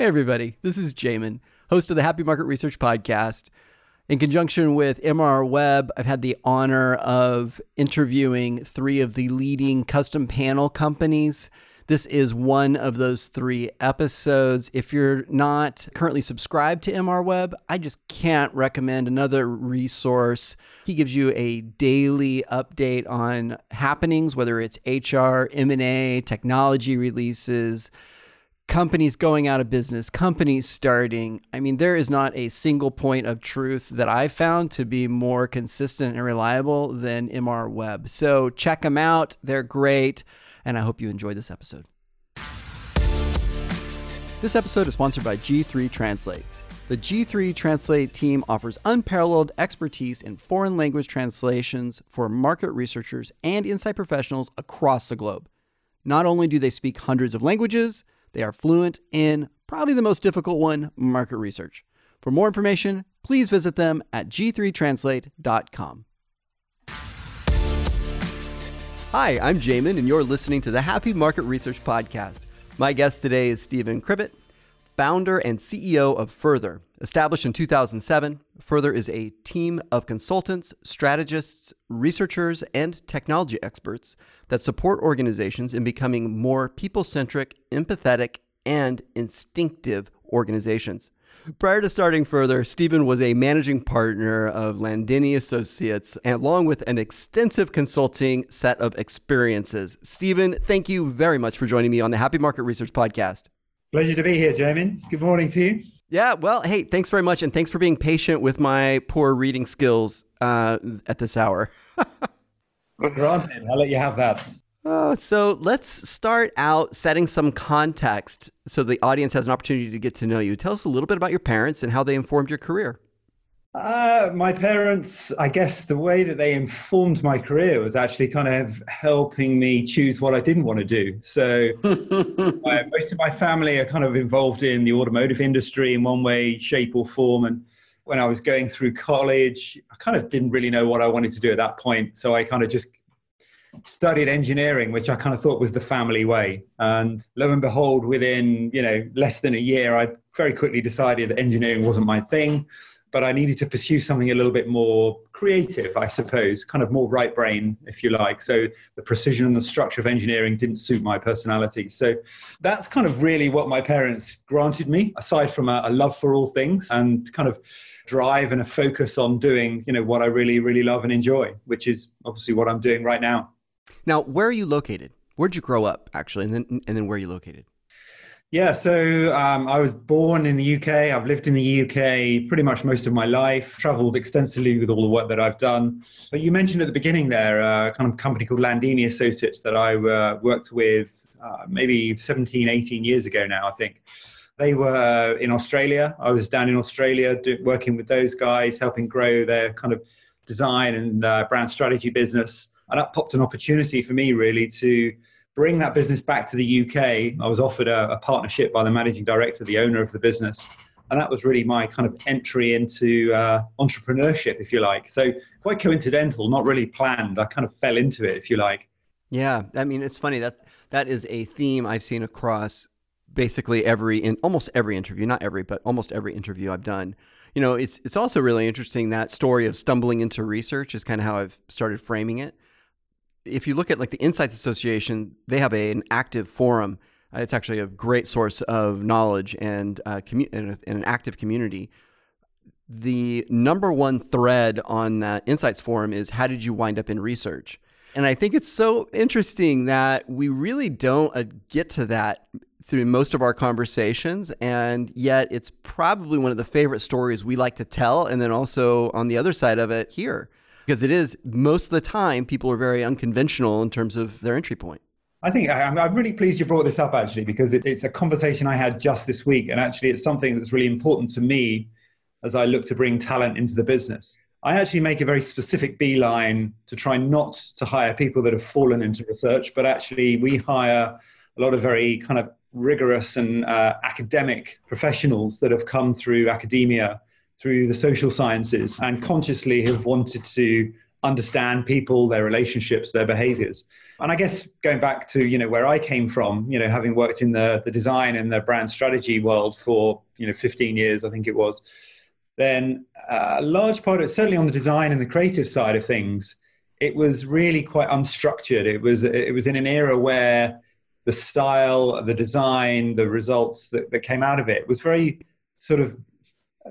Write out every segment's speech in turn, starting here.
Hey, everybody. This is Jamin, host of the Happy Market Research Podcast. In conjunction with MR Web, I've had the honor of interviewing three of the leading custom panel companies. This is one of those three episodes. If you're not currently subscribed to MR Web, I just can't recommend another resource. He gives you a daily update on happenings, whether it's HR, M&A, technology releases, companies going out of business, companies starting. I mean, there is not a single point of truth that I found to be more consistent and reliable than MR Web. So check them out. They're great. And I hope you enjoy this episode. This episode is sponsored by G3 Translate. The G3 Translate team offers unparalleled expertise in foreign language translations for market researchers and insight professionals across the globe. Not only do they speak hundreds of languages, they are fluent in probably the most difficult one market research. For more information, please visit them at g3translate.com. Hi, I'm Jamin, and you're listening to the Happy Market Research Podcast. My guest today is Stephen Cribbett, founder and CEO of Further. Established in 2007, Further is a team of consultants, strategists, researchers, and technology experts that support organizations in becoming more people centric, empathetic, and instinctive organizations. Prior to starting further, Stephen was a managing partner of Landini Associates, and along with an extensive consulting set of experiences. Stephen, thank you very much for joining me on the Happy Market Research Podcast. Pleasure to be here, Jamin. Good morning to you. Yeah, well, hey, thanks very much, and thanks for being patient with my poor reading skills uh, at this hour. Granted, I'll let you have that. Oh, so let's start out setting some context so the audience has an opportunity to get to know you. Tell us a little bit about your parents and how they informed your career. Uh, my parents, I guess the way that they informed my career was actually kind of helping me choose what I didn't want to do. So, my, most of my family are kind of involved in the automotive industry in one way, shape, or form. And when I was going through college, I kind of didn't really know what I wanted to do at that point. So, I kind of just studied engineering, which I kind of thought was the family way. And lo and behold, within you know less than a year, I very quickly decided that engineering wasn't my thing but I needed to pursue something a little bit more creative, I suppose, kind of more right brain, if you like. So the precision and the structure of engineering didn't suit my personality. So that's kind of really what my parents granted me, aside from a, a love for all things and kind of drive and a focus on doing, you know, what I really, really love and enjoy, which is obviously what I'm doing right now. Now, where are you located? Where'd you grow up, actually, and then and then where are you located? Yeah, so um, I was born in the UK. I've lived in the UK pretty much most of my life, traveled extensively with all the work that I've done. But you mentioned at the beginning there a kind of company called Landini Associates that I uh, worked with uh, maybe 17, 18 years ago now, I think. They were in Australia. I was down in Australia do, working with those guys, helping grow their kind of design and uh, brand strategy business. And that popped an opportunity for me really to bring that business back to the UK, I was offered a, a, partnership by the managing director, the owner of the business. And that was really my kind of entry into uh, entrepreneurship, if you like. So, quite coincidental, not really planned. I kind of fell into it, if you like. Yeah. I mean, it's funny that that is a theme I've seen across basically every, in almost every interview, not every, but almost every interview I've done. You know, it's, it's also really interesting that story of stumbling into research is kind of how I've started framing it if you look at like the Insights Association, they have a, an active forum. Uh, it's actually a great source of knowledge and, uh, commu- and, and, an active community. The number one thread on that Insights forum is how did you wind up in research? And I think it's so interesting that we really don't uh, get to that through most of our conversations. And yet, it's probably one of the favorite stories we like to tell. And then also on the other side of it, here because it is most of the time people are very unconventional in terms of their entry point. I think I'm, I'm really pleased you brought this up actually because it, it's a conversation I had just this week, and actually it's something that's really important to me as I look to bring talent into the business. I actually make a very specific beeline to try not to hire people that have fallen into research, but actually we hire a lot of very kind of rigorous and uh, academic professionals that have come through academia through the social sciences and consciously have wanted to understand people, their relationships, their behaviors. And I guess going back to, you know, where I came from, you know, having worked in the, the design and the brand strategy world for, you know, 15 years, I think it was, then uh, a large part of it, certainly on the design and the creative side of things, it was really quite unstructured. It was, it was in an era where the style, the design, the results that, that came out of it was very sort of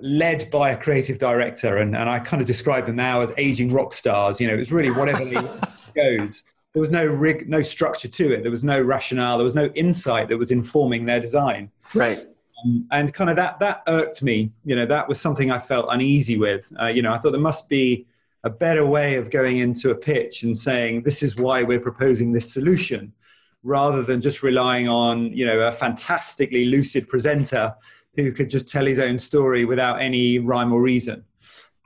led by a creative director, and, and I kind of describe them now as aging rock stars. You know, it was really whatever they goes. There was no rig, no structure to it. There was no rationale. There was no insight that was informing their design. Right. Um, and kind of that that irked me. You know, that was something I felt uneasy with. Uh, you know, I thought there must be a better way of going into a pitch and saying this is why we're proposing this solution, rather than just relying on you know a fantastically lucid presenter who could just tell his own story without any rhyme or reason.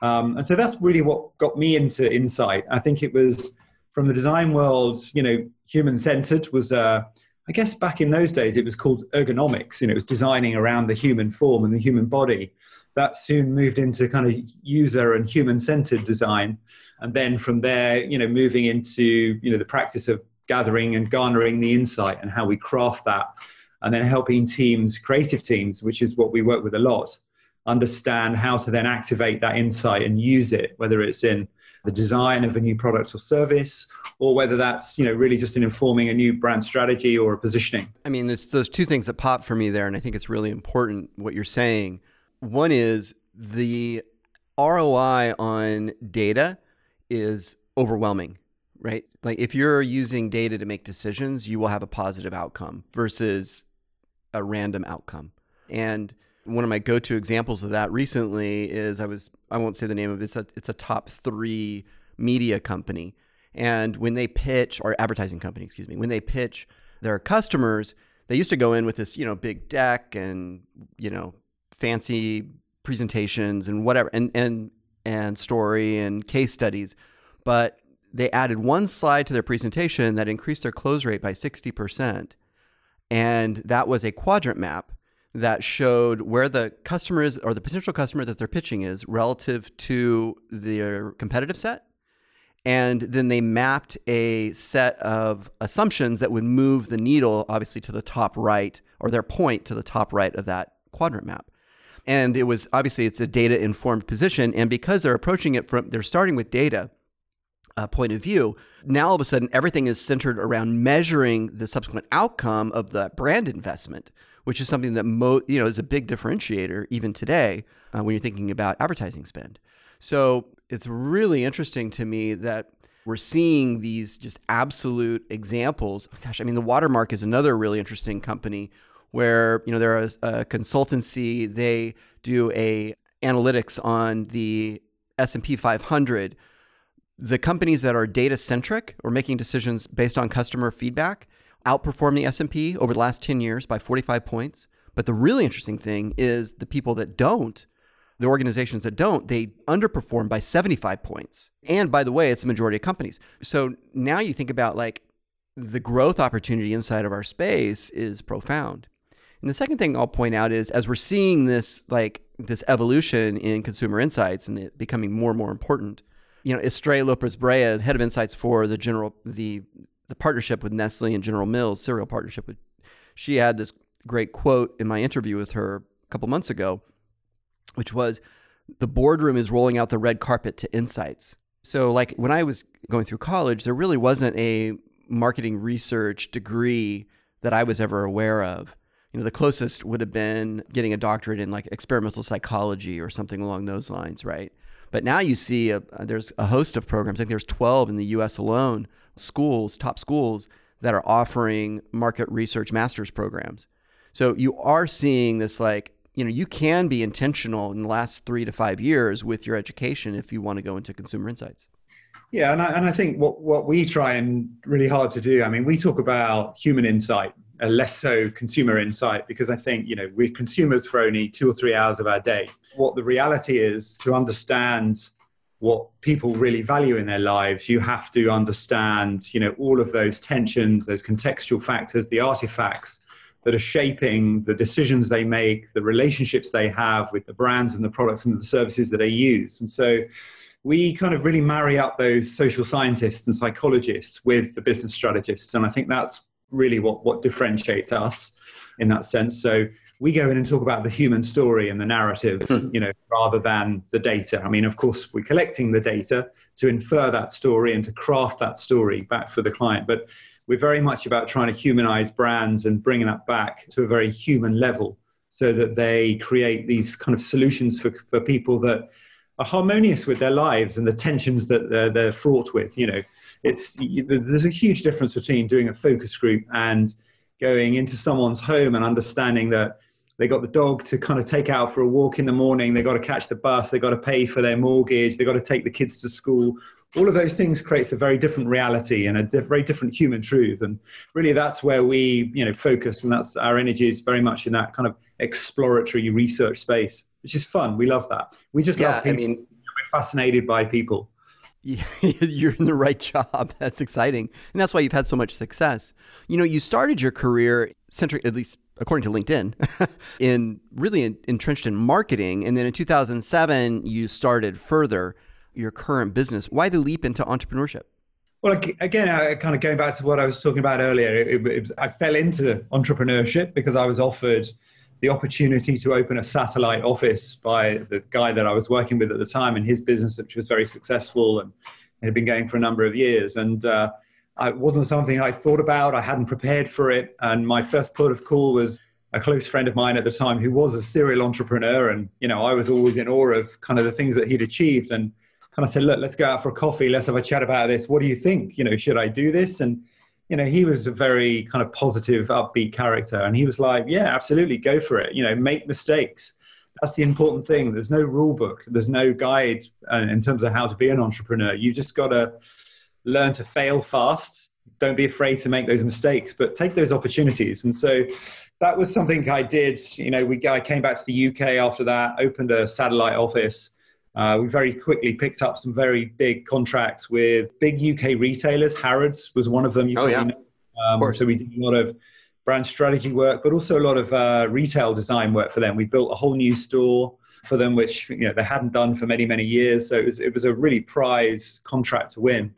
Um, and so that's really what got me into insight. I think it was from the design world, you know, human centered was, uh, I guess back in those days, it was called ergonomics. You know, it was designing around the human form and the human body. That soon moved into kind of user and human centered design. And then from there, you know, moving into, you know, the practice of gathering and garnering the insight and how we craft that and then helping teams, creative teams, which is what we work with a lot, understand how to then activate that insight and use it, whether it's in the design of a new product or service, or whether that's you know really just in informing a new brand strategy or a positioning. I mean, there's those two things that pop for me there, and I think it's really important what you're saying. One is the ROI on data is overwhelming right? Like if you're using data to make decisions, you will have a positive outcome versus a random outcome. And one of my go-to examples of that recently is I was I won't say the name of it. It's a it's a top three media company, and when they pitch or advertising company, excuse me, when they pitch their customers, they used to go in with this you know big deck and you know fancy presentations and whatever and and and story and case studies, but they added one slide to their presentation that increased their close rate by sixty percent and that was a quadrant map that showed where the customer is or the potential customer that they're pitching is relative to their competitive set. And then they mapped a set of assumptions that would move the needle, obviously, to the top right or their point to the top right of that quadrant map. And it was obviously it's a data informed position. And because they're approaching it from, they're starting with data, uh, point of view. Now all of a sudden, everything is centered around measuring the subsequent outcome of the brand investment, which is something that mo- you know is a big differentiator even today uh, when you're thinking about advertising spend. So it's really interesting to me that we're seeing these just absolute examples. Gosh, I mean, the Watermark is another really interesting company where you know they're a, a consultancy. They do a analytics on the S and P 500 the companies that are data centric or making decisions based on customer feedback outperform the S&P over the last 10 years by 45 points. But the really interesting thing is the people that don't, the organizations that don't, they underperform by 75 points. And by the way, it's a majority of companies. So now you think about like the growth opportunity inside of our space is profound. And the second thing I'll point out is as we're seeing this like this evolution in consumer insights and it becoming more and more important, you know, Estrella Lopez Brea is head of insights for the general the the partnership with Nestle and General Mills, cereal partnership with. She had this great quote in my interview with her a couple months ago, which was, "The boardroom is rolling out the red carpet to insights." So, like when I was going through college, there really wasn't a marketing research degree that I was ever aware of. You know, the closest would have been getting a doctorate in like experimental psychology or something along those lines, right? But now you see a, there's a host of programs. I think there's 12 in the U.S. alone, schools, top schools that are offering market research master's programs. So you are seeing this like you know you can be intentional in the last three to five years with your education if you want to go into consumer insights. Yeah, and I, and I think what, what we try and really hard to do, I mean, we talk about human insight less so consumer insight because I think, you know, we're consumers for only two or three hours of our day. What the reality is to understand what people really value in their lives, you have to understand, you know, all of those tensions, those contextual factors, the artifacts that are shaping the decisions they make, the relationships they have with the brands and the products and the services that they use. And so we kind of really marry up those social scientists and psychologists with the business strategists. And I think that's really what, what differentiates us in that sense. So we go in and talk about the human story and the narrative, hmm. you know, rather than the data. I mean, of course, we're collecting the data to infer that story and to craft that story back for the client. But we're very much about trying to humanize brands and bringing that back to a very human level so that they create these kind of solutions for, for people that are harmonious with their lives and the tensions that they're, they're fraught with. You know, it's there's a huge difference between doing a focus group and going into someone's home and understanding that they got the dog to kind of take out for a walk in the morning they got to catch the bus they got to pay for their mortgage they got to take the kids to school all of those things creates a very different reality and a very different human truth and really that's where we you know focus and that's our energy is very much in that kind of exploratory research space which is fun we love that we just yeah, love people. i mean we're fascinated by people you're in the right job. That's exciting. And that's why you've had so much success. You know, you started your career centric, at least according to LinkedIn, in really in, entrenched in marketing. And then in 2007, you started further your current business. Why the leap into entrepreneurship? Well, again, I, kind of going back to what I was talking about earlier, it, it, I fell into entrepreneurship because I was offered the opportunity to open a satellite office by the guy that I was working with at the time in his business, which was very successful and had been going for a number of years. And uh, it wasn't something I thought about. I hadn't prepared for it. And my first port of call was a close friend of mine at the time who was a serial entrepreneur. And, you know, I was always in awe of kind of the things that he'd achieved and kind of said, look, let's go out for a coffee. Let's have a chat about this. What do you think? You know, should I do this? And you know, he was a very kind of positive, upbeat character. And he was like, yeah, absolutely, go for it. You know, make mistakes. That's the important thing. There's no rule book, there's no guide uh, in terms of how to be an entrepreneur. You just got to learn to fail fast. Don't be afraid to make those mistakes, but take those opportunities. And so that was something I did. You know, we I came back to the UK after that, opened a satellite office uh, we very quickly picked up some very big contracts with big UK retailers. Harrods was one of them. oh, yeah. Know. Um, of so we did a lot of brand strategy work, but also a lot of uh, retail design work for them. We built a whole new store for them, which you know they hadn't done for many many years. So it was it was a really prize contract to win.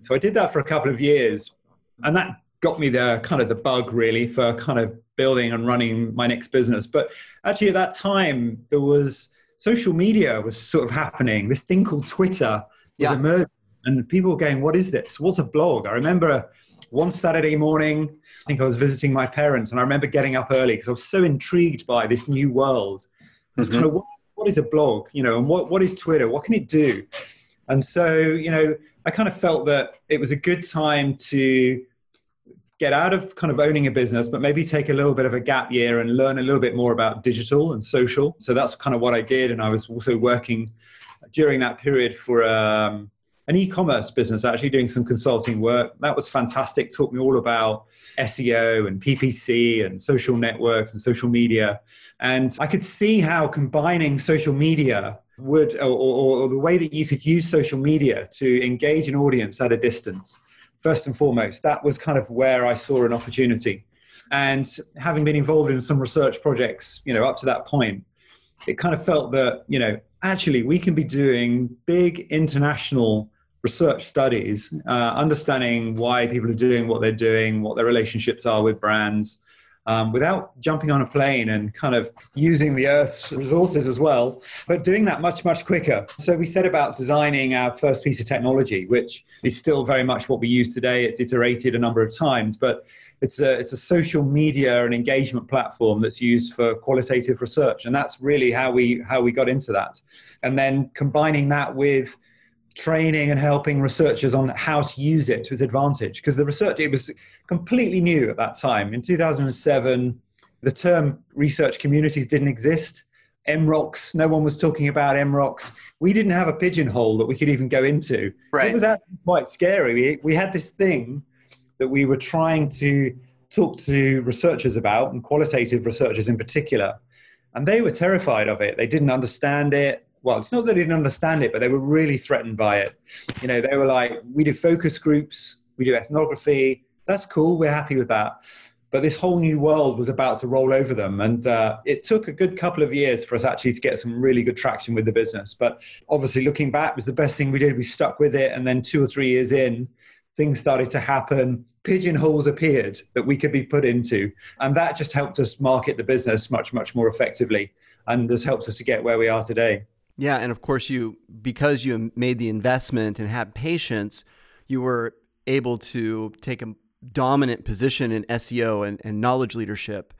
So I did that for a couple of years, and that got me the kind of the bug really for kind of building and running my next business. But actually, at that time, there was social media was sort of happening. This thing called Twitter was yeah. emerging, and people were going, "What is this? What's a blog?" I remember one Saturday morning, I think I was visiting my parents, and I remember getting up early because I was so intrigued by this new world. I was mm-hmm. kind of, what, what is a blog? You know, and what, what is Twitter? What can it do? And so, you know, I kind of felt that it was a good time to get out of kind of owning a business, but maybe take a little bit of a gap year and learn a little bit more about digital and social. So that's kind of what I did. And I was also working during that period for um, an e-commerce business, actually doing some consulting work. That was fantastic. Taught me all about SEO and PPC and social networks and social media. And I could see how combining social media would, or, or, or the way that you could use social media to engage an audience at a distance first and foremost. That was kind of where I saw an opportunity. And having been involved in some research projects, you know, up to that point, it kind of felt that, you know, actually we can be doing big international research studies, uh, understanding why people are doing what they're doing, what their relationships are with brands, um, without jumping on a plane and kind of using the Earth's resources as well, but doing that much, much quicker. So we set about designing our first piece of technology, which is still very much what we use today. It's iterated a number of times, but it's a, it's a social media and engagement platform that's used for qualitative research. And that's really how we, how we got into that. And then combining that with training and helping researchers on how to use it to its advantage. Because the research it was completely new at that time. In 2007 the term research communities didn't exist. Mrocs no one was talking about mrocs we didn't have a pigeonhole that we could even go into. Right. it was actually quite scary. We, we had this thing that we were trying to talk to researchers about and qualitative researchers in particular and they were terrified of it. They didn't understand it well, it's not that they didn't understand it, but they were really threatened by it. You know, they were like, we do focus groups, we do ethnography. That's cool. We're happy with that. but this whole new world was about to roll over them. And uh, it took a good couple of years for us actually to get some really good traction with the business. But obviously, looking back, was the best thing we did. We stuck with it. And then two or three years in, things started to happen. Pigeonholes appeared that we could be put into. And that just helped us market the business much, much more effectively. And this helped us to get where we are today. Yeah. And of course, you, because you made the investment and had patience, you were able to take a dominant position in SEO and, and knowledge leadership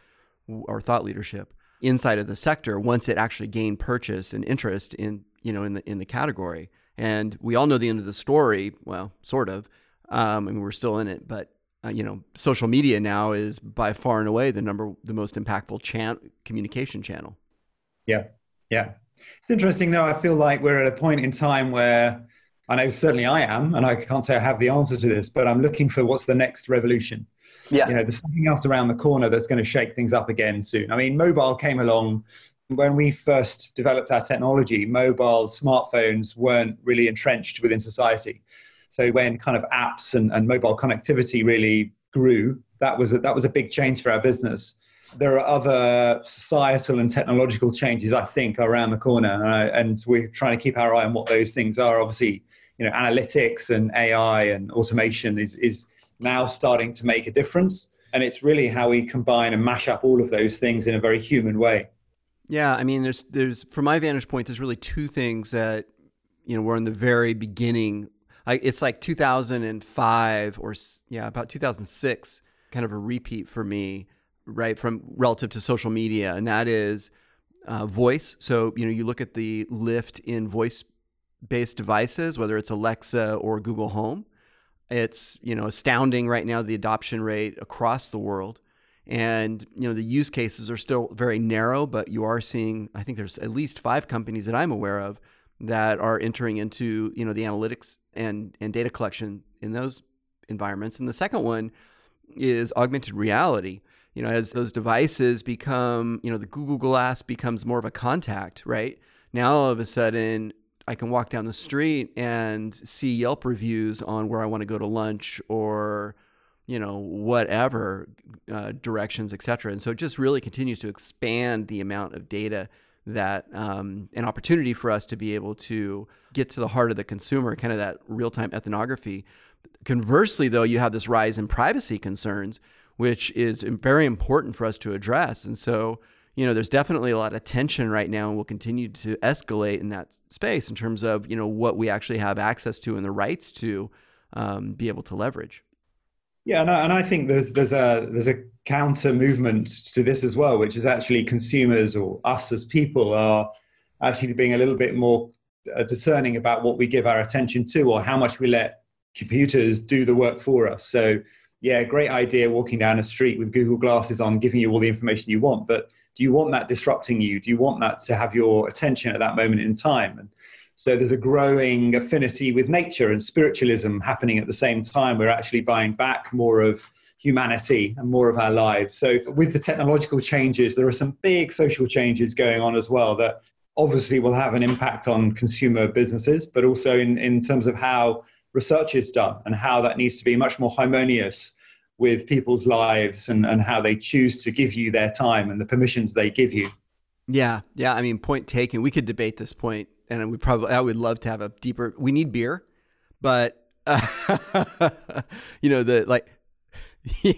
or thought leadership inside of the sector once it actually gained purchase and interest in you know in the in the category. And we all know the end of the story. Well, sort of. Um, I mean, we're still in it, but uh, you know, social media now is by far and away the number the most impactful chan- communication channel. Yeah, yeah. It's interesting though. I feel like we're at a point in time where I know certainly I am, and I can't say I have the answer to this, but I'm looking for what's the next revolution. Yeah. You know, there's something else around the corner that's going to shake things up again soon. I mean, mobile came along when we first developed our technology, mobile smartphones weren't really entrenched within society. So when kind of apps and, and mobile connectivity really grew, that was a, that was a big change for our business. There are other societal and technological changes, I think, around the corner, and we're trying to keep our eye on what those things are. Obviously, you know analytics and AI and automation is is now starting to make a difference. And it's really how we combine and mash up all of those things in a very human way. Yeah, I mean, there's there's from my vantage point, there's really two things that you know we're in the very beginning. I, it's like 2005 or yeah, about 2006, kind of a repeat for me, right from relative to social media, and that is uh, voice. So you know, you look at the lift in voice based devices, whether it's Alexa or Google Home. It's you know astounding right now the adoption rate across the world, and you know the use cases are still very narrow. But you are seeing, I think there's at least five companies that I'm aware of that are entering into you know the analytics and and data collection in those environments. And the second one is augmented reality. You know, as those devices become, you know, the Google Glass becomes more of a contact, right? Now all of a sudden I can walk down the street and see Yelp reviews on where I want to go to lunch or you know whatever uh, directions, etc. And so it just really continues to expand the amount of data that um, an opportunity for us to be able to get to the heart of the consumer, kind of that real time ethnography. Conversely, though, you have this rise in privacy concerns, which is very important for us to address. And so you know, there's definitely a lot of tension right now and will continue to escalate in that space in terms of, you know, what we actually have access to and the rights to um, be able to leverage. Yeah, and I, and I think there's there's a there's a counter movement to this as well, which is actually consumers or us as people are actually being a little bit more uh, discerning about what we give our attention to or how much we let computers do the work for us. So, yeah, great idea walking down a street with Google glasses on, giving you all the information you want, but do you want that disrupting you? Do you want that to have your attention at that moment in time? And so there's a growing affinity with nature and spiritualism happening at the same time. We're actually buying back more of humanity and more of our lives. So with the technological changes, there are some big social changes going on as well that obviously will have an impact on consumer businesses, but also in, in terms of how research is done and how that needs to be much more harmonious with people's lives and, and how they choose to give you their time and the permissions they give you. Yeah, yeah. I mean, point taken. We could debate this point, and we probably I would love to have a deeper. We need beer, but uh, you know the like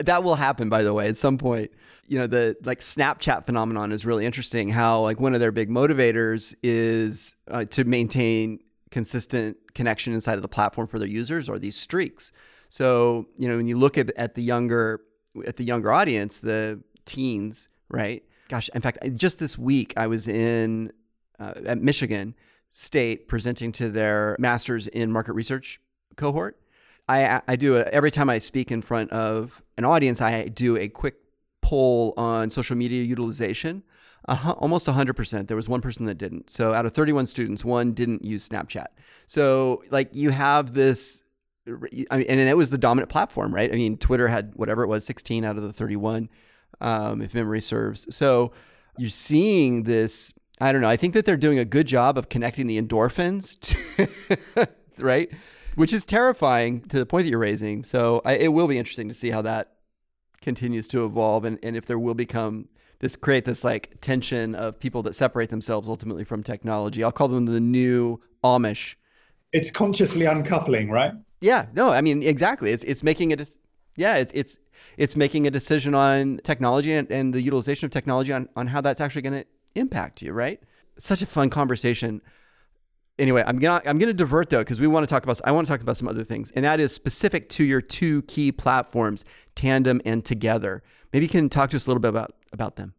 that will happen. By the way, at some point, you know the like Snapchat phenomenon is really interesting. How like one of their big motivators is uh, to maintain consistent connection inside of the platform for their users, or these streaks. So, you know, when you look at, at the younger at the younger audience, the teens, right? Gosh, in fact, just this week I was in uh, at Michigan State presenting to their masters in market research cohort. I I do a, every time I speak in front of an audience, I do a quick poll on social media utilization. Uh, almost 100%. There was one person that didn't. So out of 31 students, one didn't use Snapchat. So like you have this I mean, and it was the dominant platform, right? I mean, Twitter had whatever it was, 16 out of the 31, um, if memory serves. So you're seeing this. I don't know. I think that they're doing a good job of connecting the endorphins, to, right? Which is terrifying to the point that you're raising. So I, it will be interesting to see how that continues to evolve and, and if there will become this create this like tension of people that separate themselves ultimately from technology. I'll call them the new Amish. It's consciously uncoupling, right? Yeah, no, I mean exactly. It's it's making it yeah, it, it's it's making a decision on technology and, and the utilization of technology on, on how that's actually going to impact you, right? Such a fun conversation. Anyway, I'm gonna I'm gonna divert though because we want to talk about I want to talk about some other things, and that is specific to your two key platforms, Tandem and Together. Maybe you can talk to us a little bit about about them.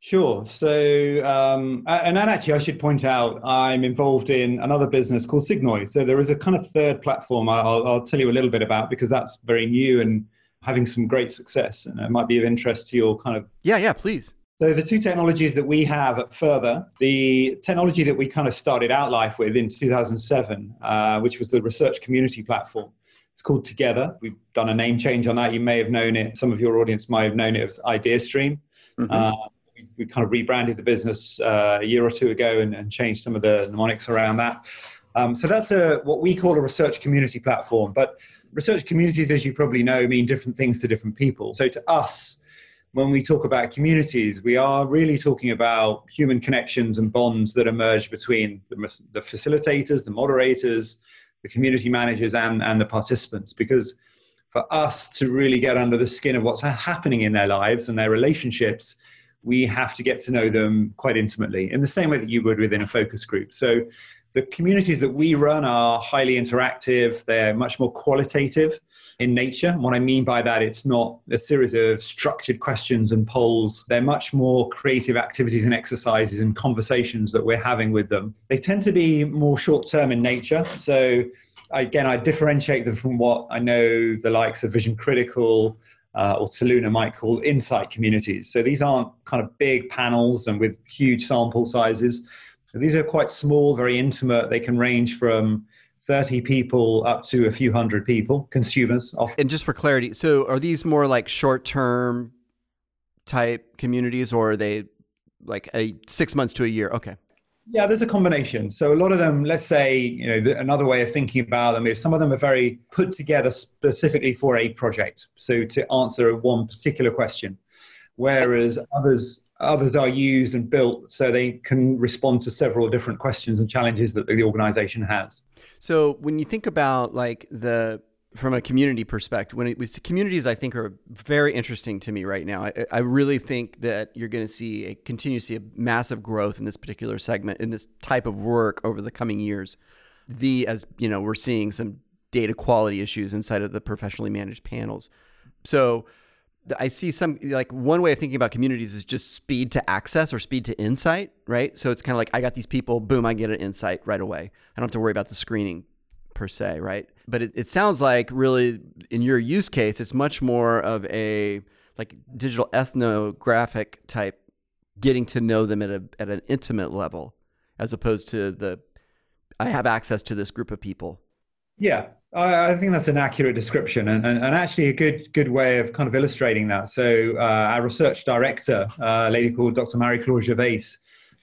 Sure. So, um, and then actually, I should point out I'm involved in another business called Signoi. So there is a kind of third platform I'll, I'll tell you a little bit about because that's very new and having some great success, and it might be of interest to your kind of. Yeah, yeah, please. So the two technologies that we have at Further, the technology that we kind of started out life with in 2007, uh, which was the research community platform. It's called Together. We've done a name change on that. You may have known it. Some of your audience might have known it as IdeaStream. Mm-hmm. Uh, we, we, kind of rebranded the business uh, a year or two ago and, and, changed some of the mnemonics around that. Um, so that's a what we call a research community platform. But research communities, as you probably know, mean different things to different people. So to us, when we talk about communities, we are really talking about human connections and bonds that emerge between the, the facilitators, the moderators, the community managers and, and the participants. Because for us to really get under the skin of what's happening in their lives and their relationships we have to get to know them quite intimately in the same way that you would within a focus group. So the communities that we run are highly interactive they're much more qualitative in nature. And what I mean by that, it's not a series of structured questions and polls. They're much more creative activities and exercises and conversations that we're having with them. They tend to be more short term in nature. So, again, I differentiate them from what I know the likes of Vision Critical. Uh, or Soluna might call insight communities. So these aren't kind of big panels and with huge sample sizes. These are quite small, very intimate. They can range from 30 people up to a few hundred people, consumers. Often. And just for clarity, so are these more like short term type communities or are they like a six months to a year? Okay. Yeah, there's a combination. So a lot of them, let's say, you know, another way of thinking about them is some of them are very put together specifically for a project. So to answer one particular question, whereas others others are used and built so they can respond to several different questions and challenges that the organization has. So when you think about like the from a community perspective, when it was communities, I think are very interesting to me right now. I, I really think that you're going to see a see a massive growth in this particular segment in this type of work over the coming years. The as you know, we're seeing some data quality issues inside of the professionally managed panels. So I see some like one way of thinking about communities is just speed to access or speed to insight, right? So it's kind of like I got these people, boom, I get an insight right away. I don't have to worry about the screening per se, right? But it, it sounds like really in your use case, it's much more of a like digital ethnographic type, getting to know them at a at an intimate level, as opposed to the I have access to this group of people. Yeah, I, think that's an accurate description and, and, and, actually a good good way of kind of illustrating that. So uh, our research director, uh, a lady called Dr. Marie-Claude Gervais,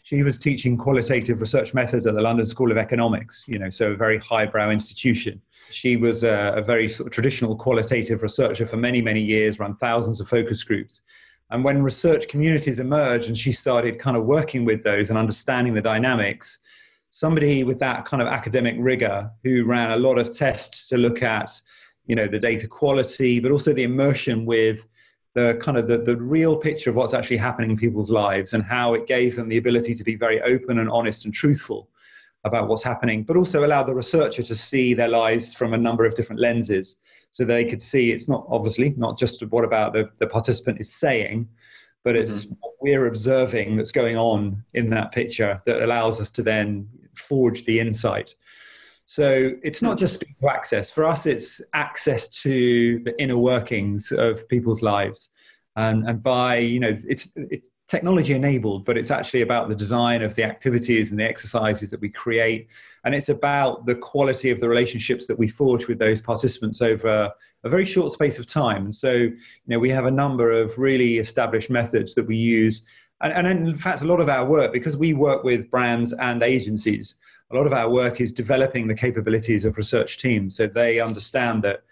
she was teaching qualitative research methods at the London School of Economics, you know, so a very highbrow institution. She was a, a very sort of traditional qualitative researcher for many, many years, run thousands of focus groups. And when research communities emerged and she started kind of working with those and understanding the dynamics, somebody with that kind of academic rigor who ran a lot of tests to look at you know the data quality but also the immersion with the kind of the, the real picture of what's actually happening in people's lives and how it gave them the ability to be very open and honest and truthful about what's happening but also allowed the researcher to see their lives from a number of different lenses so they could see it's not obviously not just what about the, the participant is saying but it's mm-hmm. what we're observing that's going on in that picture that allows us to then forge the insight. So it's not just to access. For us, it's access to the inner workings of people's lives. And, and by, you know, it's, it's technology enabled, but it's actually about the design of the activities and the exercises that we create. And it's about the quality of the relationships that we forge with those participants over a very short space of time. And so, you know, we have a number of really established methods that we use and, and in fact, a lot of our work, because we work with brands and agencies, a lot of our work is developing the capabilities of research teams so they understand that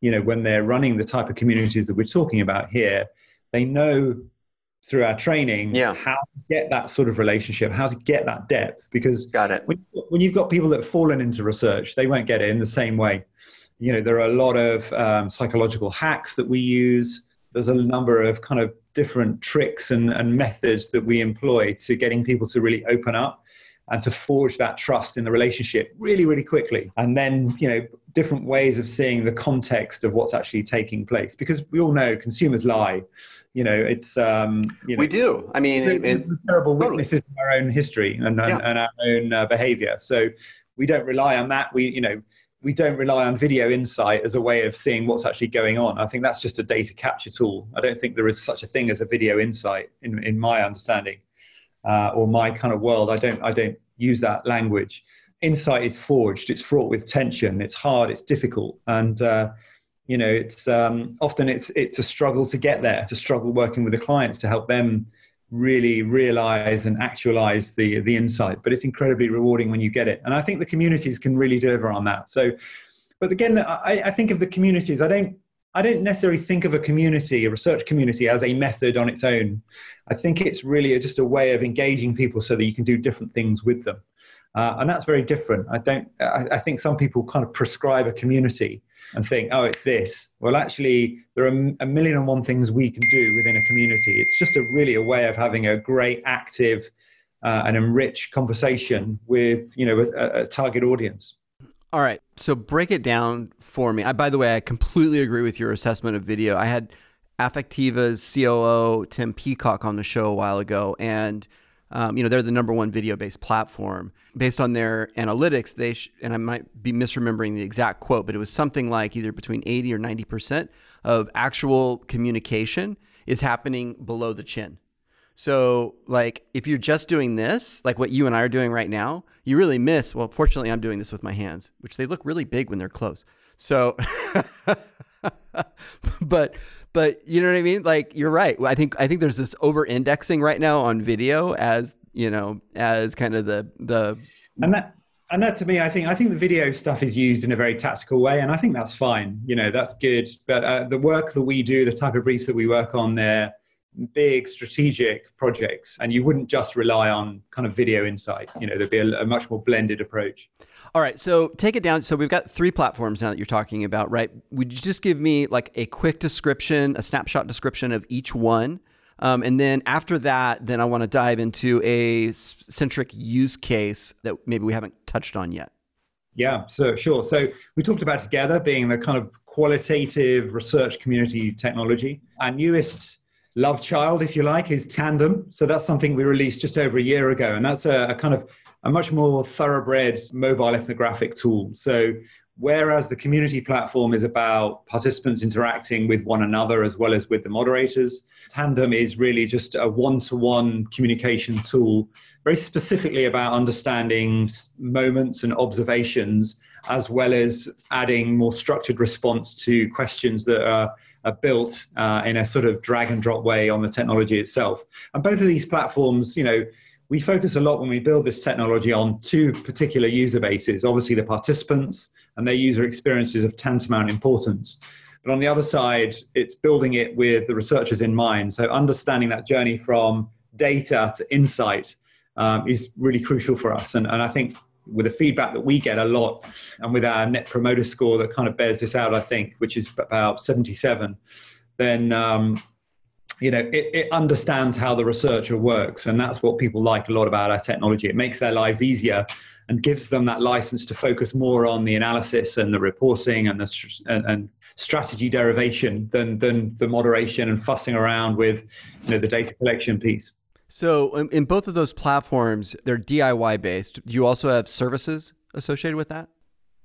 you know, when they're running the type of communities that we're talking about here, they know through our training yeah. how to get that sort of relationship, how to get that depth. Because got it. When, when you've got people that have fallen into research, they won't get it in the same way. You know, there are a lot of um, psychological hacks that we use. There's a number of kind of different tricks and, and methods that we employ to getting people to really open up and to forge that trust in the relationship really, really quickly. And then, you know, different ways of seeing the context of what's actually taking place. Because we all know consumers lie. You know, it's um, you know, we do. I mean, we're, we're terrible witnesses totally. of our own history and, yeah. and, and our own uh, behavior. So we don't rely on that. We, you know, we don't rely on video insight as a way of seeing what's actually going on. I think that's just a data capture tool. I don't think there is such a thing as a video insight in, in my understanding uh, or my kind of world. I don't, I don't use that language. Insight is forged. It's fraught with tension. It's hard. It's difficult, and uh, you know, it's um, often it's it's a struggle to get there. It's a struggle working with the clients to help them really realize and actualize the the insight but it's incredibly rewarding when you get it. And i think the communities can really deliver on that. So but again i, I think of the communities i don't i don't necessarily think of a community a research community as a method on its own. I think it's really just a way of engaging people so that you can do different things with them uh, and that's very different i don't I, I think some people kind of prescribe a community and think, oh, it's this. Well, actually, there are a million and one things we can do within a community. It's just a really a way of having a great, active, uh, and enriched conversation with you know a, a target audience. All right, so break it down for me. I, by the way, I completely agree with your assessment of video. I had Affectiva's COO Tim Peacock on the show a while ago, and um, you know, they're the number one video-based platform. Based on their analytics, they sh- and I might be misremembering the exact quote, but it was something like either between 80 or 90 percent of actual communication is happening below the chin. So, like, if you're just doing this, like what you and I are doing right now, you really miss. Well, fortunately, I'm doing this with my hands, which they look really big when they're close. So, but but you know what I mean? Like you're right. I think I think there's this over indexing right now on video as you know as kind of the the and that and that to me, I think I think the video stuff is used in a very tactical way, and I think that's fine. You know, that's good. But uh, the work that we do, the type of briefs that we work on, they're big strategic projects and you wouldn't just rely on kind of video insight you know there'd be a, a, much more blended approach all right so take it down. So we've got three platforms now that you're talking about right? Would you just give me like a quick description a snapshot description of each one? Um, and then after that then i want to dive into a centric use case that maybe we haven't touched on yet. Yeah so sure. So we talked about together being the kind of qualitative research community technology. Our newest love child, if you like, is Tandem. So that's something we released just over a year ago, and that's a, a kind of a much more thoroughbred mobile ethnographic tool. So whereas the community platform is about participants interacting with one another as well as with the moderators, Tandem is really just a one-to-one communication tool, very specifically about understanding moments and observations, as well as adding more structured response to questions that are are built uh, in a sort of drag and drop way on the technology itself. And both of these platforms, you know, we focus a lot when we build this technology on two particular user bases. Obviously, the participants and their user experiences of tantamount importance. But on the other side, it's building it with the researchers in mind. So understanding that journey from data to insight um, is really crucial for us. And, and I think with the feedback that we get a lot and with our net promoter score that kind of bears this out i think which is about 77 then um, you know it, it, understands how the researcher works and that's what people like a lot about our technology it makes their lives easier and gives them that license to focus more on the analysis and the reporting and the and, and strategy derivation than than the moderation and fussing around with you know the data collection piece so in, in both of those platforms, they're DIY based. Do you also have services associated with that?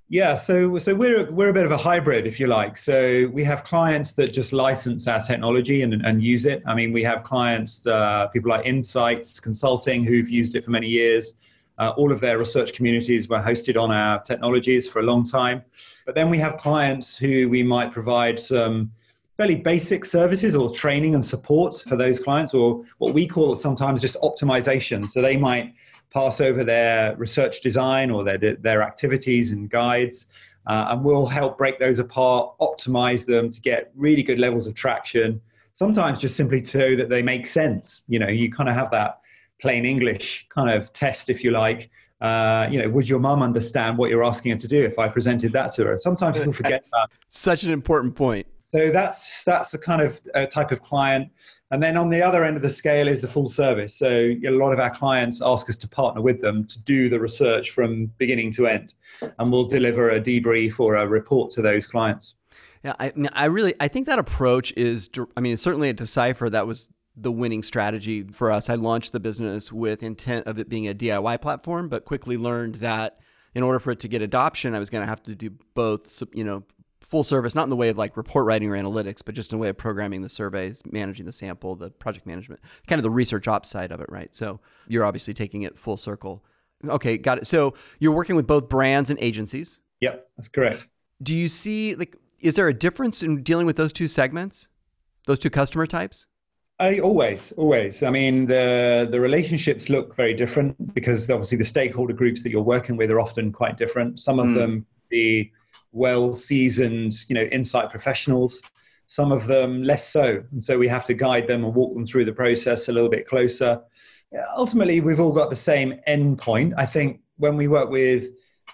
Yeah, so so we're we're a bit of a hybrid, if you like. So we have clients that just license our technology and, and use it. I mean, we have clients, uh, people like InSites Consulting, who've used it for many years. Uh, all of their research communities were hosted on our technologies for a long time. But then we have clients who we might provide some fairly basic services or training and support for those clients, or what we call sometimes just optimization. So they might pass over their research design or their, their activities and guides uh, and we'll help break those apart, optimize them to get really good levels of traction. Sometimes just simply so that they make sense. You know, you kind of have that plain English kind of test, if you like. Uh, you know, would your mum understand what you're asking her to do if I presented that to her? Sometimes people forget that. Such an important point. So that's that's the kind of uh, type of client. And then on the other end of the scale is the full service. So a lot of our clients ask us to partner with them to do the research from beginning to end, and we'll deliver a debrief or a report to those clients. Yeah, I mean, I really I think that approach is. I mean, certainly at Decipher that was the winning strategy for us. I launched the business with intent of it being a DIY platform, but quickly learned that in order for it to get adoption, I was going to have to do both, you know, full service, not in the way of like report writing or analytics, but just in the way of programming the surveys, managing the sample, the project management, kind of the research ops side of it, right? So you're obviously taking it full circle. Okay, got it. So you're working with both brands and agencies. Yep, that's correct. Do you see like is there a difference in dealing with those two segments, those two customer types? I always, always. I mean, the the relationships look very different because obviously the stakeholder groups that you're working with are often quite different. Some of mm. them be well seasoned, you know, insight professionals. Some of them less so, and so we have to guide them and walk them through the process a little bit closer. Ultimately, we've all got the same end point. I think when we work with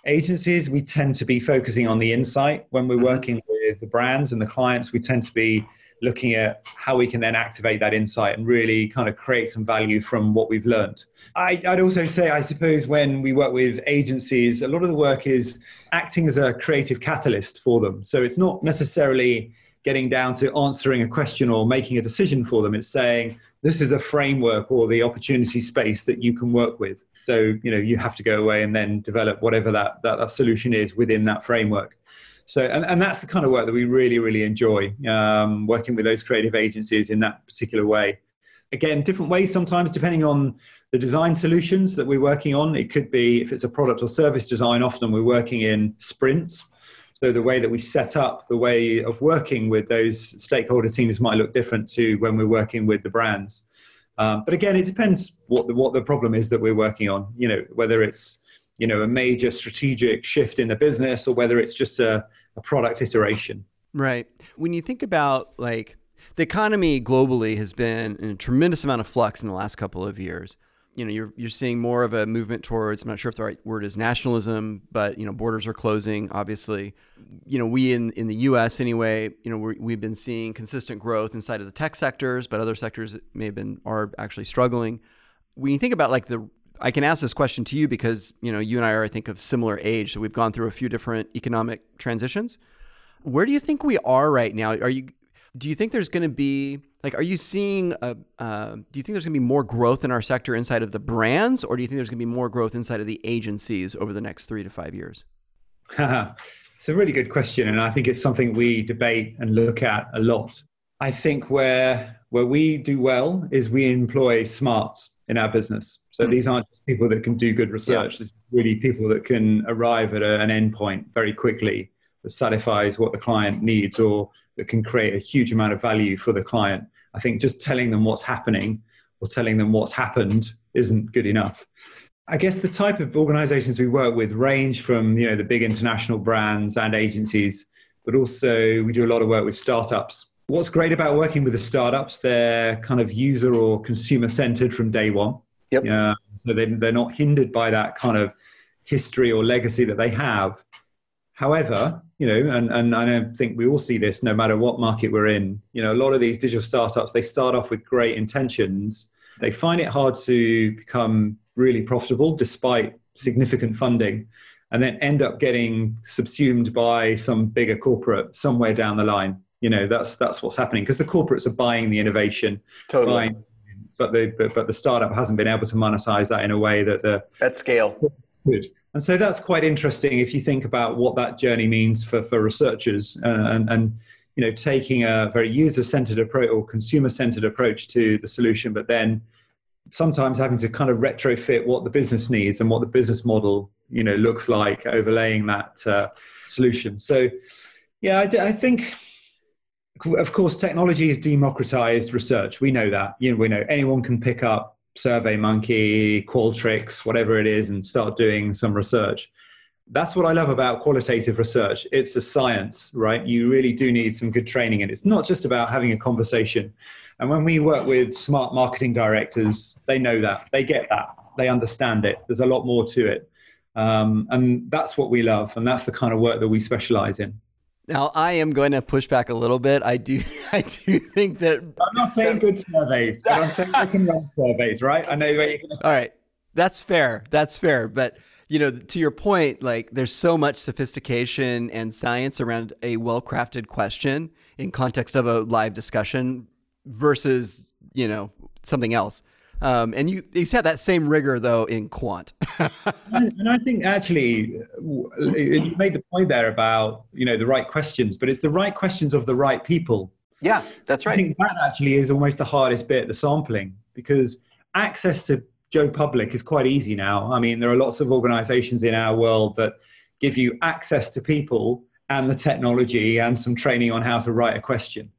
agencies, we tend to be focusing on the insight. When we're mm-hmm. working with the brands and the clients, we tend to be looking at how we can then activate that insight and really kind of create some value from what we've learned. I, would also say, I suppose, when we work with agencies, a lot of the work is acting as a creative catalyst for them. So it's not necessarily getting down to answering a question or making a decision for them. It's saying, this is a framework or the opportunity space that you can work with. So, you know, you have to go away and then develop whatever that, that, that solution is within that framework. So, and, and that's the kind of work that we really, really enjoy um, working with those creative agencies in that particular way. Again, different ways sometimes depending on the design solutions that we're working on. It could be if it's a product or service design, often we're working in sprints. So the way that we set up the way of working with those stakeholder teams might look different to when we're working with the brands. Um, but again, it depends what the, what the problem is that we're working on. You know, whether it's you know a major strategic shift in the business or whether it's just a, a product iteration. Right. When you think about like the economy globally has been in a tremendous amount of flux in the last couple of years. You know, you're you're seeing more of a movement towards. I'm not sure if the right word is nationalism, but you know, borders are closing. Obviously, you know, we in in the U.S. anyway. You know, we have been seeing consistent growth inside of the tech sectors, but other sectors may have been are actually struggling. When you think about like the I can ask this question to you because you know you and I are, I think, of similar age, so we've gone through a few different economic transitions. Where do you think we are right now? Are you? Do you think there's going to be like? Are you seeing? A, uh, do you think there's going to be more growth in our sector inside of the brands, or do you think there's going to be more growth inside of the agencies over the next three to five years? it's a really good question, and I think it's something we debate and look at a lot. I think where where we do well is we employ smarts in our business. So mm-hmm. these aren't just people that can do good research. Yeah. This is really people that can arrive at a, an endpoint very quickly that satisfies what the client needs or that can create a huge amount of value for the client. I think just telling them what's happening or telling them what's happened isn't good enough. I guess the type of organizations we work with range from you know the big international brands and agencies, but also we do a lot of work with startups What's great about working with the startups, they're kind of user or consumer centered from day one. Yep. Uh, so they, they're not hindered by that kind of history or legacy that they have. However, you know, and, and I don't think we all see this no matter what market we're in. You know, a lot of these digital startups, they start off with great intentions. They find it hard to become really profitable despite significant funding and then end up getting subsumed by some bigger corporate somewhere down the line you know that's that's what's happening because the corporates are buying the innovation totally. buying, but the but, but, the startup hasn't been able to monetize that in a way that the at scale. Could and so that's quite interesting if you think about what that journey means for for researchers uh, and and you know taking a very user centered approach or consumer centered approach to the solution but then sometimes having to kind of retrofit what the business needs and what the business model you know looks like overlaying that uh, solution. So yeah I, I think of course, technology has democratized research. We know that. You know, we know anyone can pick up SurveyMonkey, Qualtrics, whatever it is, and start doing some research. that's what I love about qualitative research. It's a science, right? You really do need some good training, and it's not just about having a conversation. And when we work with smart marketing directors, they know that, they get that, they understand it. There's a lot more to it, um, and that's what we love, and that's the kind of work that we specialize in. Now, I am going to push back a little bit. I do, I do think that I'm not saying good surveys, but I'm saying I can run surveys, right? I know that you can. All right, that's fair. That's fair, but you know, to your point, like there's so much sophistication and science around a well-crafted question in context of a live discussion versus, you know, something else. Um, and you you had that same rigor though in quant. and I think actually you made the point there about you know the right questions, but it's the right questions of the right people. Yeah, that's right. I think that actually is almost the hardest bit, the sampling, because access to Joe Public is quite easy now. I mean, there are lots of organizations in our world that give you access to people and the technology and some training on how to write a question.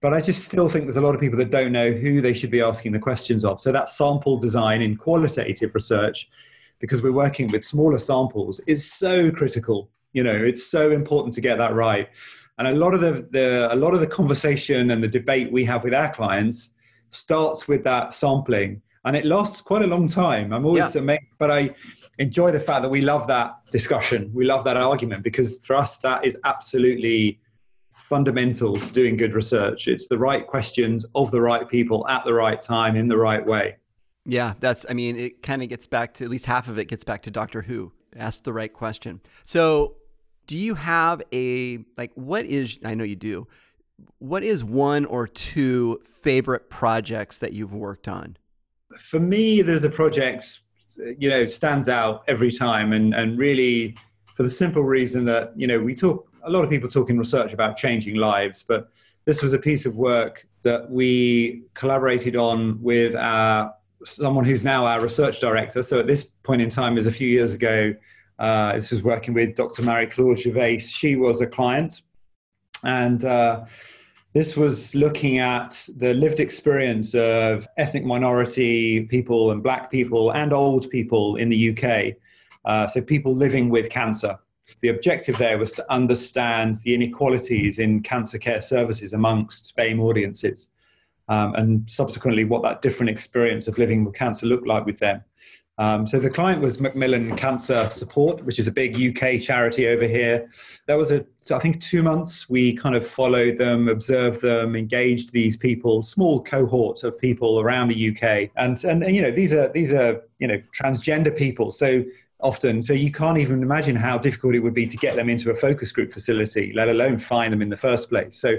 But I just still think there's a lot of people that don't know who they should be asking the questions of. So that sample design in qualitative research, because we're working with smaller samples, is so critical. You know, it's so important to get that right. And a lot of the, the a lot of the conversation and the debate we have with our clients starts with that sampling and it lasts quite a long time. I'm always yeah. amazed, but I enjoy the fact that we love that discussion. We love that argument because for us, that is absolutely fundamental to doing good research. It's the right questions of the right people at the right time in the right way. Yeah, that's, I mean, it kind of gets back to at least half of it gets back to Doctor Who. Ask the right question. So, do you have a, like, what is, I know you do, what is one or two favorite projects that you've worked on? for me, there's a project, you know, stands out every time, and and really for the simple reason that you know we talk a lot of people talk in research about changing lives, but this was a piece of work that we collaborated on with our someone who's now our research director. So at this point in time, is a few years ago. Uh, this was working with Dr. Marie Claude Gervais. She was a client, and uh, this was looking at the lived experience of ethnic minority people and black people and old people in the UK. Uh, so, people living with cancer. The objective there was to understand the inequalities in cancer care services amongst BAME audiences, um, and subsequently what that different experience of living with cancer looked like with them. Um, so the client was Macmillan Cancer Support, which is a big UK charity over here. That was a, I think, two months. We kind of followed them, observed them, engaged these people, small cohort of people around the UK, and, and and you know these are these are you know transgender people. So often, so you can't even imagine how difficult it would be to get them into a focus group facility, let alone find them in the first place. So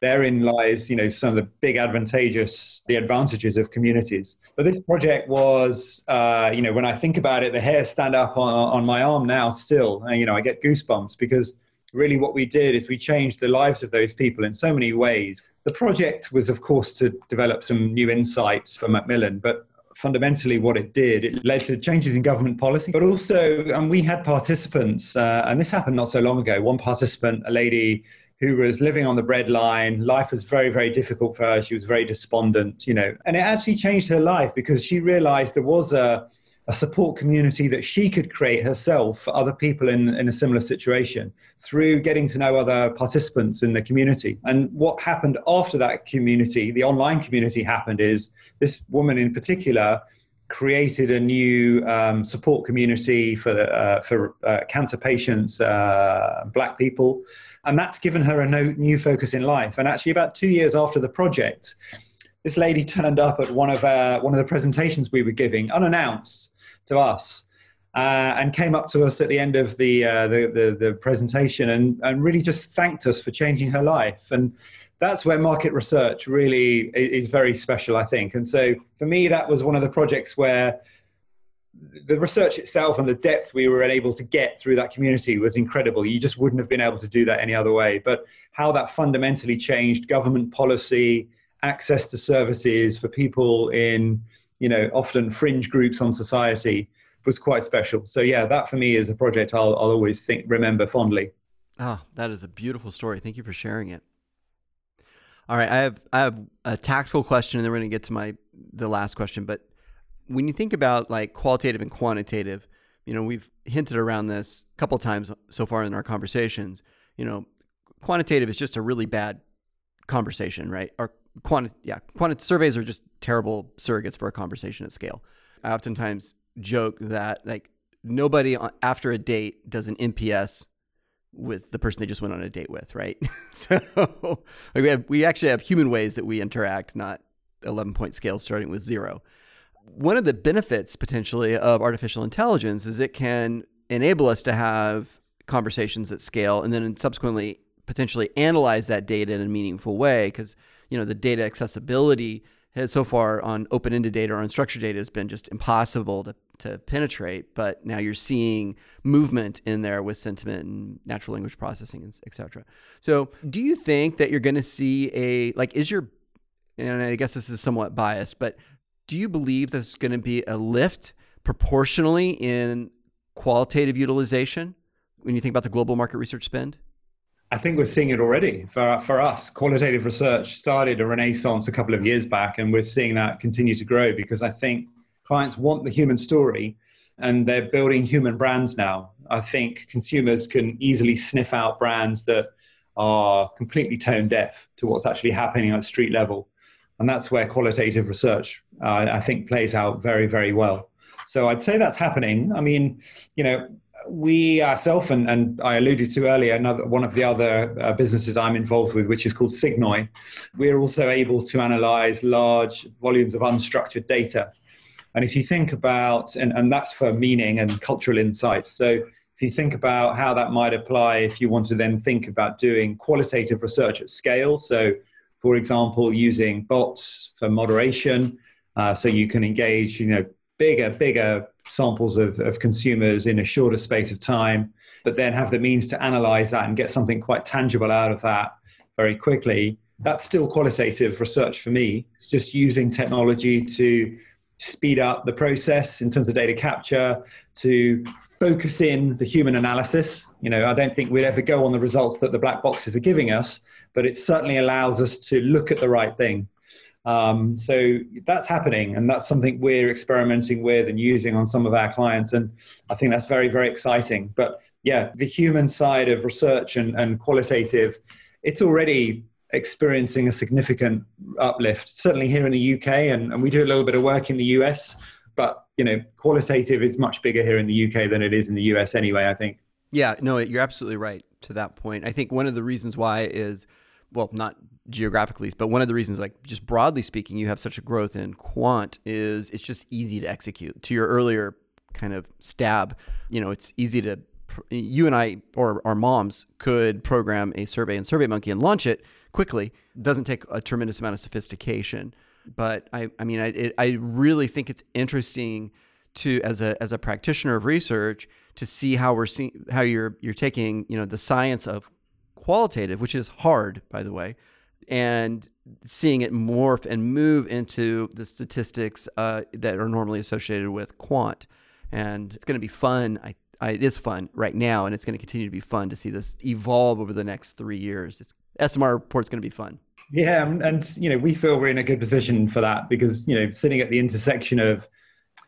therein lies, you know, some of the big advantageous, the advantages of communities. But this project was, uh, you know, when I think about it, the hairs stand up on, on my arm now still. And, you know, I get goosebumps because really what we did is we changed the lives of those people in so many ways. The project was, of course, to develop some new insights for Macmillan, but fundamentally what it did it led to changes in government policy but also and we had participants uh, and this happened not so long ago one participant a lady who was living on the breadline. Life was very, very difficult for her. She was very despondent, you know. And it actually changed her life because she realized there was a, a support community that she could create herself for other people in, in a similar situation through getting to know other participants in the community. And what happened after that community, the online community happened, is this woman in particular created a new um, support community for uh, for uh, cancer patients, uh, black people, and that's given her a no, new focus in life. And actually, about two years after the project, this lady turned up at one of our, one of the presentations we were giving, unannounced to us. Uh, and came up to us at the end of the, uh, the, the, the presentation and, and really just thanked us for changing her life. And that's where market research really is very special, I think. And so for me, that was one of the projects where the research itself and the depth we were able to get through that community was incredible. You just wouldn't have been able to do that any other way. But how that fundamentally changed government policy, access to services for people in, you know, often fringe groups on society was quite special. So yeah, that for me is a project I'll, I'll always think remember fondly. Oh, that is a beautiful story. Thank you for sharing it. All right, I have I have a tactical question, and then we're going to get to my the last question. But when you think about like qualitative and quantitative, you know, we've hinted around this a couple times so far in our conversations. You know, quantitative is just a really bad conversation, right? Or quanti- yeah, quanti- surveys are just terrible surrogates for a conversation at scale. I oftentimes joke that like nobody after a date does an NPS with the person they just went on a date with, right? so like we have we actually have human ways that we interact, not 11 point scale starting with zero. One of the benefits potentially of artificial intelligence is it can enable us to have conversations at scale and then subsequently potentially analyze that data in a meaningful way because you know the data accessibility has so far on open-ended data or unstructured data has been just impossible to, to penetrate but now you're seeing movement in there with sentiment and natural language processing et cetera. So do you think that you're going to see a like is your and i guess this is somewhat biased but do you believe there's going to be a lift proportionally in qualitative utilization when you think about the global market research spend I think we're seeing it already for, for us. Qualitative research started a renaissance a couple of years back, and we're seeing that continue to grow because I think clients want the human story and they're building human brands now. I think consumers can easily sniff out brands that are completely tone deaf to what's actually happening at street level. And that's where qualitative research, uh, I think, plays out very, very well. So I'd say that's happening. I mean, you know, we ourselves, and, and I alluded to earlier, another one of the other uh, businesses I'm involved with, which is called Signoi, we're also able to analyze large volumes of unstructured data. And if you think about, and, and that's for meaning and cultural insights. So if you think about how that might apply, if you want to then think about doing qualitative research at scale. So, for example, using bots for moderation, uh, so you can engage, you know, bigger, bigger samples of, of consumers in a shorter space of time, but then have the means to analyze that and get something quite tangible out of that very quickly. That's still qualitative research for me. It's just using technology to speed up the process in terms of data capture, to focus in the human analysis. You know, I don't think we'd ever go on the results that the black boxes are giving us, but it certainly allows us to look at the right thing. Um, so that's happening, and that's something we're experimenting with and using on some of our clients. And I think that's very, very exciting. But yeah, the human side of research and, and qualitative, it's already experiencing a significant uplift, certainly here in the UK, and, and we do a little bit of work in the US. But you know, qualitative is much bigger here in the UK than it is in the US anyway, I think. Yeah, no, you're absolutely right to that point. I think one of the reasons why is well, not geographically, but one of the reasons, like just broadly speaking, you have such a growth in quant is it's just easy to execute. To your earlier kind of stab, you know, it's easy to. You and I, or our moms, could program a survey in SurveyMonkey and launch it quickly. It doesn't take a tremendous amount of sophistication, but I, I mean, I, it, I really think it's interesting to as a as a practitioner of research to see how we're seeing how you're you're taking you know the science of qualitative, which is hard, by the way, and seeing it morph and move into the statistics uh, that are normally associated with quant. And it's going to be fun. I, I, it is fun right now, and it's going to continue to be fun to see this evolve over the next three years. It's, SMR report's going to be fun. Yeah, and you know we feel we're in a good position for that because you know sitting at the intersection of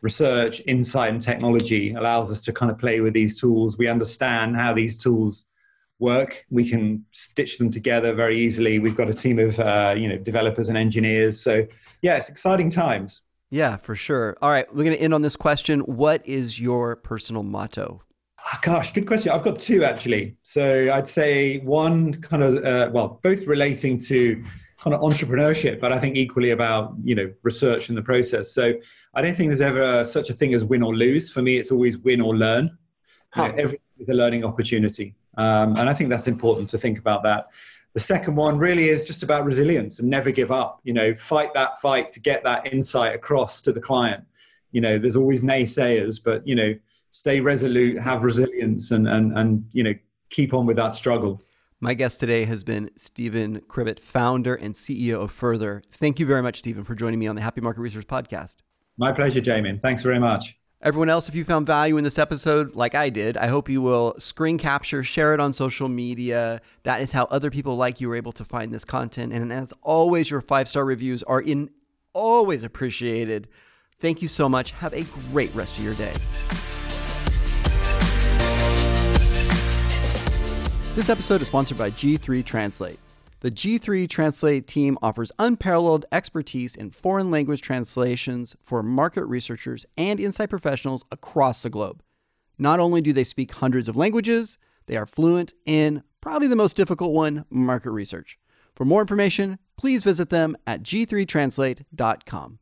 research, insight, and technology allows us to kind of play with these tools. We understand how these tools work. We can stitch them together very easily. We've got a team of uh, you know developers and engineers. So yeah, it's exciting times. Yeah, for sure. All right, we're going to end on this question. What is your personal motto? Oh, gosh, good question. I've got two actually. So I'd say one kind of uh, well, both relating to kind of entrepreneurship, but I think equally about you know research in the process. So I don't think there's ever such a thing as win or lose. For me, it's always win or learn. Huh. You know, everything is a learning opportunity. Um, and I think that's important to think about that. The second one really is just about resilience and never give up. You know, fight that fight to get that insight across to the client. You know, there's always naysayers, but you know, stay resolute, have resilience, and and and you know, keep on with that struggle. My guest today has been Stephen Cribbett, founder and CEO of Further. Thank you very much, Stephen, for joining me on the Happy Market Research podcast. My pleasure, Jamie. Thanks very much. Everyone else, if you found value in this episode, like I did, I hope you will screen capture, share it on social media. That is how other people like you are able to find this content. And as always, your five star reviews are in always appreciated. Thank you so much. Have a great rest of your day. This episode is sponsored by G3 Translate. The G3 Translate team offers unparalleled expertise in foreign language translations for market researchers and insight professionals across the globe. Not only do they speak hundreds of languages, they are fluent in probably the most difficult one market research. For more information, please visit them at g3translate.com.